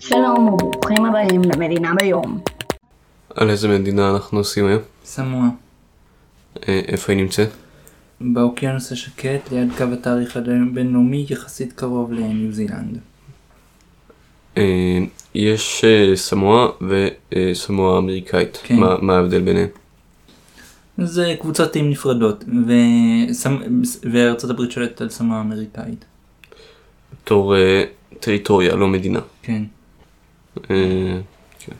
שלום וברוכים הבאים למדינה ביום. על איזה מדינה אנחנו עושים היום? סמואה. אה, איפה היא נמצאת? באוקיינוס השקט ליד קו התאריך הבינלאומי יחסית קרוב לניו זילנד. אה, יש אה, סמואה וסמואה אמריקאית. כן. מה- מה ההבדל ביניהם? זה קבוצות עם נפרדות וסמ... וארצות הברית שולטת על סמואה האמריקאית. בתור טריטוריה, לא מדינה. כן. אה, כן.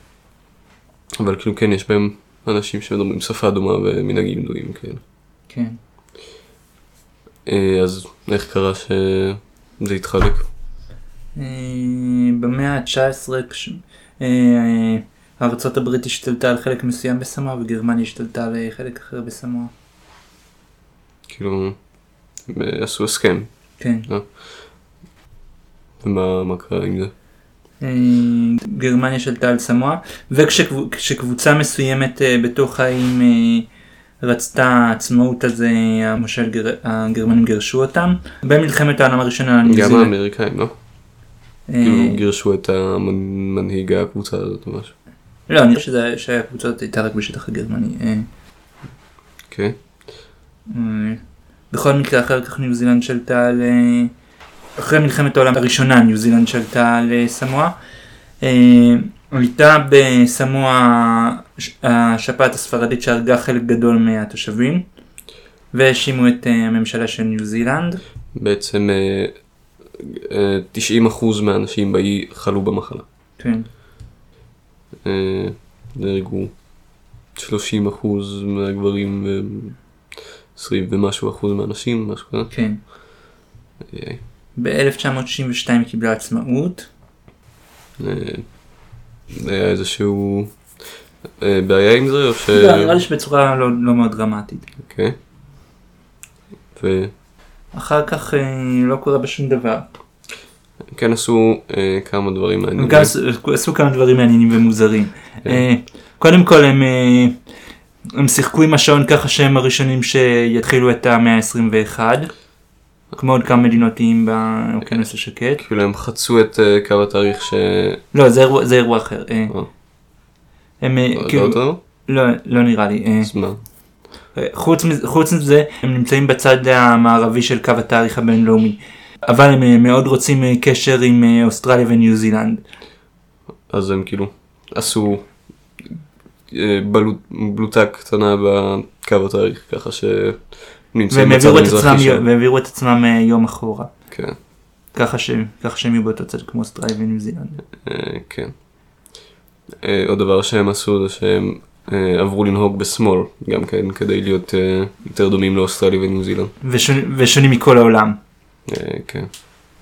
אבל כאילו כן, יש בהם אנשים שמדברים שפה דומה ומנהגים דומים כאלה. כן. אה, אז איך קרה שזה התחלק? אה, במאה ה-19 כש... אה, אה, ארצות הברית השתלטה על חלק מסוים בסמואה וגרמניה השתלטה על חלק אחר בסמואה. כאילו, עשו הסכם. כן. ומה מה קרה עם זה? גרמניה שלטה על סמואה וכשקבוצה מסוימת אה, בתוך האיים אה, רצתה עצמאות אז אה, המושל גר- הגרמנים גירשו אותם. במלחמת העולם הראשונה גם האמריקאים, לא? כאילו גירשו את המנהיג הקבוצה הזאת או משהו. לא, אני חושב שהקבוצה הזאת הייתה רק בשטח הגרמני. אוקיי. אה, בכל מקרה אחר כך ניו זילנד שלטה על... אה, אחרי מלחמת העולם הראשונה ניו זילנד שלטה על אה, סמואה. אה, הייתה בסמואה ש- השפעת הספרדית שהרגה חלק גדול מהתושבים. והאשימו את אה, הממשלה של ניו זילנד. בעצם אה, אה, 90% מהאנשים באי חלו במחלה. כן. אה, נהרגו 30% מהגברים ו-20 ומשהו אחוז מהנשים, משהו כזה. כן. אה, ב-1962 היא קיבלה עצמאות. אה, היה איזשהו אה, בעיה עם זה או ש... לא, נראה לי שבצורה לא לא מאוד דרמטית. אוקיי. וכן אחר כך אה, לא קורה בה שום דבר. כן עשו אה, כמה דברים הם מעניינים. גם עשו- עשו כמה דברים מעניינים ומוזרים. כן. אה, קודם כל הם, אה, הם שיחקו עם השעון ככה שהם הראשונים שיתחילו את המאה ה-21. כמו עוד כמה מדינות איים באוקיינוס השקט. כאילו הם חצו את אה, קו התאריך ש... לא, זה אירוע- אחר. אה, אה, הם כאילו? לא לא נראה לי. אז מה? חוץ מזה, חוץ מזה הם נמצאים בצד המערבי של קו התאריך הבינלאומי. אבל הם מאוד רוצים קשר עם אוסטרליה וניו זילנד. אז הם כאילו עשו בלוט, בלוטה קטנה בקו התאריך ככה שהם נמצאים בצד המזרחי שם. והם העבירו את עצמם אה, יום אחורה. כן, ככה שהם, יהיו באותו צד כמו אוסטרליה וניו זילנד. אה, כן. אה, עוד דבר שהם עשו זה שהם עברו לנהוג בשמאל גם כן כדי להיות יותר דומים לאוסטרליה וניו זילנד. ושונים, מכל העולם. כן.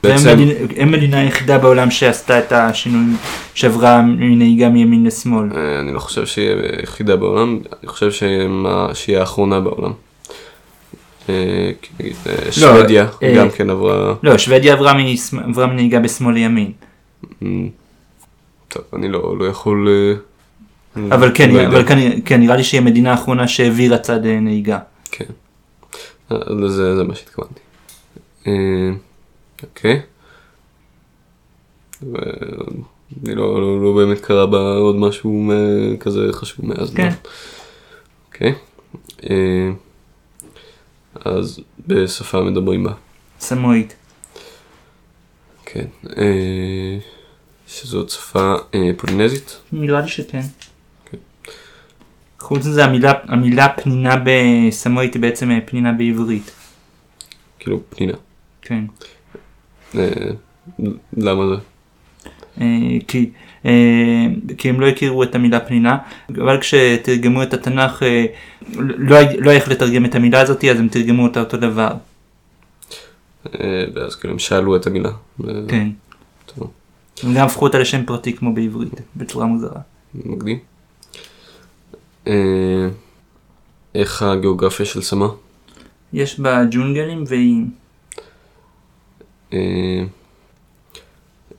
בעצם, הם מדינה היחידה בעולם שעשתה את השינוי שעברה מנהיגה מימין לשמאל. אני לא חושב שהיא היחידה בעולם, אני חושב שהיא האחרונה בעולם. אה, כי נגיד, אה, שוודיה אה, גם כן עברה, לא, שוודיה עברה, מנהיגה בשמאל לימין. אמ, טוב, אני לא לא יכול... אה, אבל כן, לא כן, כן, נראה לי שהיא המדינה האחרונה שהעבירה צד אה, נהיגה. כן. אה, זה מה שהתכוונתי. אה, אוקיי. אני לא לא- לא באמת קרה בה עוד משהו כזה חשוב מאז. כן. לא. אוקיי. אה, אז בשפה מדברים בה. סמואית. כן. אה, שזאת שפה אה, פולינזית. נראה לי שכן. כן. חוץ מזה המילה, המילה פנינה בסמואית היא בעצם אה, פנינה בעברית. כאילו פנינה. כן. אה, למה זה? אה, כי, אה, כי הם לא הכירו את המילה פנינה, אבל כשתרגמו את התנ"ך אה, לא, לא היה איך לתרגם את המילה הזאת אז הם תרגמו אותה אותו דבר. ואז כאילו הם שאלו את המילה. כן. טוב. הם גם הפכו אותה לשם פרטי כמו בעברית, בצורה מוזרה. מקדים. איך הגיאוגרפיה של סמה? יש בה ג'ונגלים ואיים.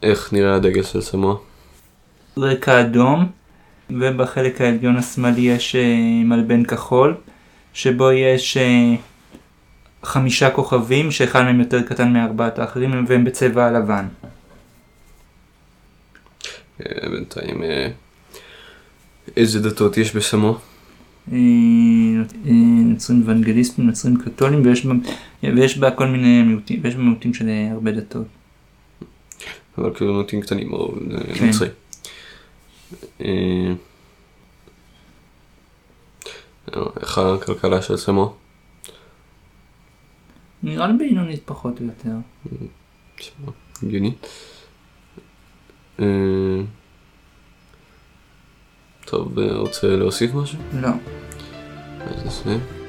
איך נראה הדגל של סמה? רקע אדום, ובחלק העליון השמאלי יש אה, מלבן כחול, שבו יש אה, חמישה כוכבים, שאחד מהם יותר קטן מארבעת האחרים, והם בצבע הלבן. אה, בינתיים, איזה דתות יש בסמו? אה, אה, נוצרים אוונגליסטים, נוצרים קתולים, ויש בה, ויש בה כל מיני מיעוטים, ויש בה מיעוטים של הרבה דתות. אבל כאילו מיעוטים קטנים, או אה, כן. נוצרי. אה, אה, איך הכלכלה של סמו? נראה לי בינונית פחות או יותר. הגיוני. טוב, רוצה להוסיף משהו? לא. אז נסיים.